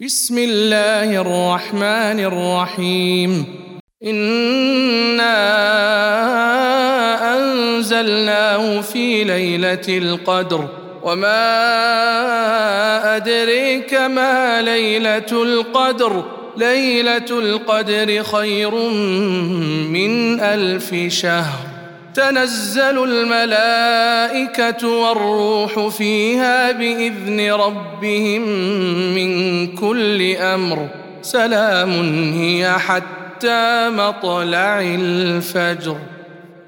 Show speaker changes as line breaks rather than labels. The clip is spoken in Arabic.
بسم الله الرحمن الرحيم انا انزلناه في ليله القدر وما ادريك ما ليله القدر ليله القدر خير من الف شهر تنزل الملائكة والروح فيها بإذن ربهم من كل أمر. سلام هي حتى مطلع الفجر.